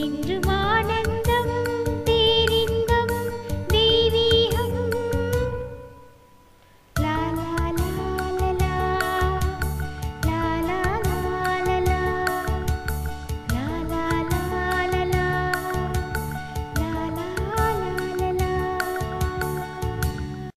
இன்று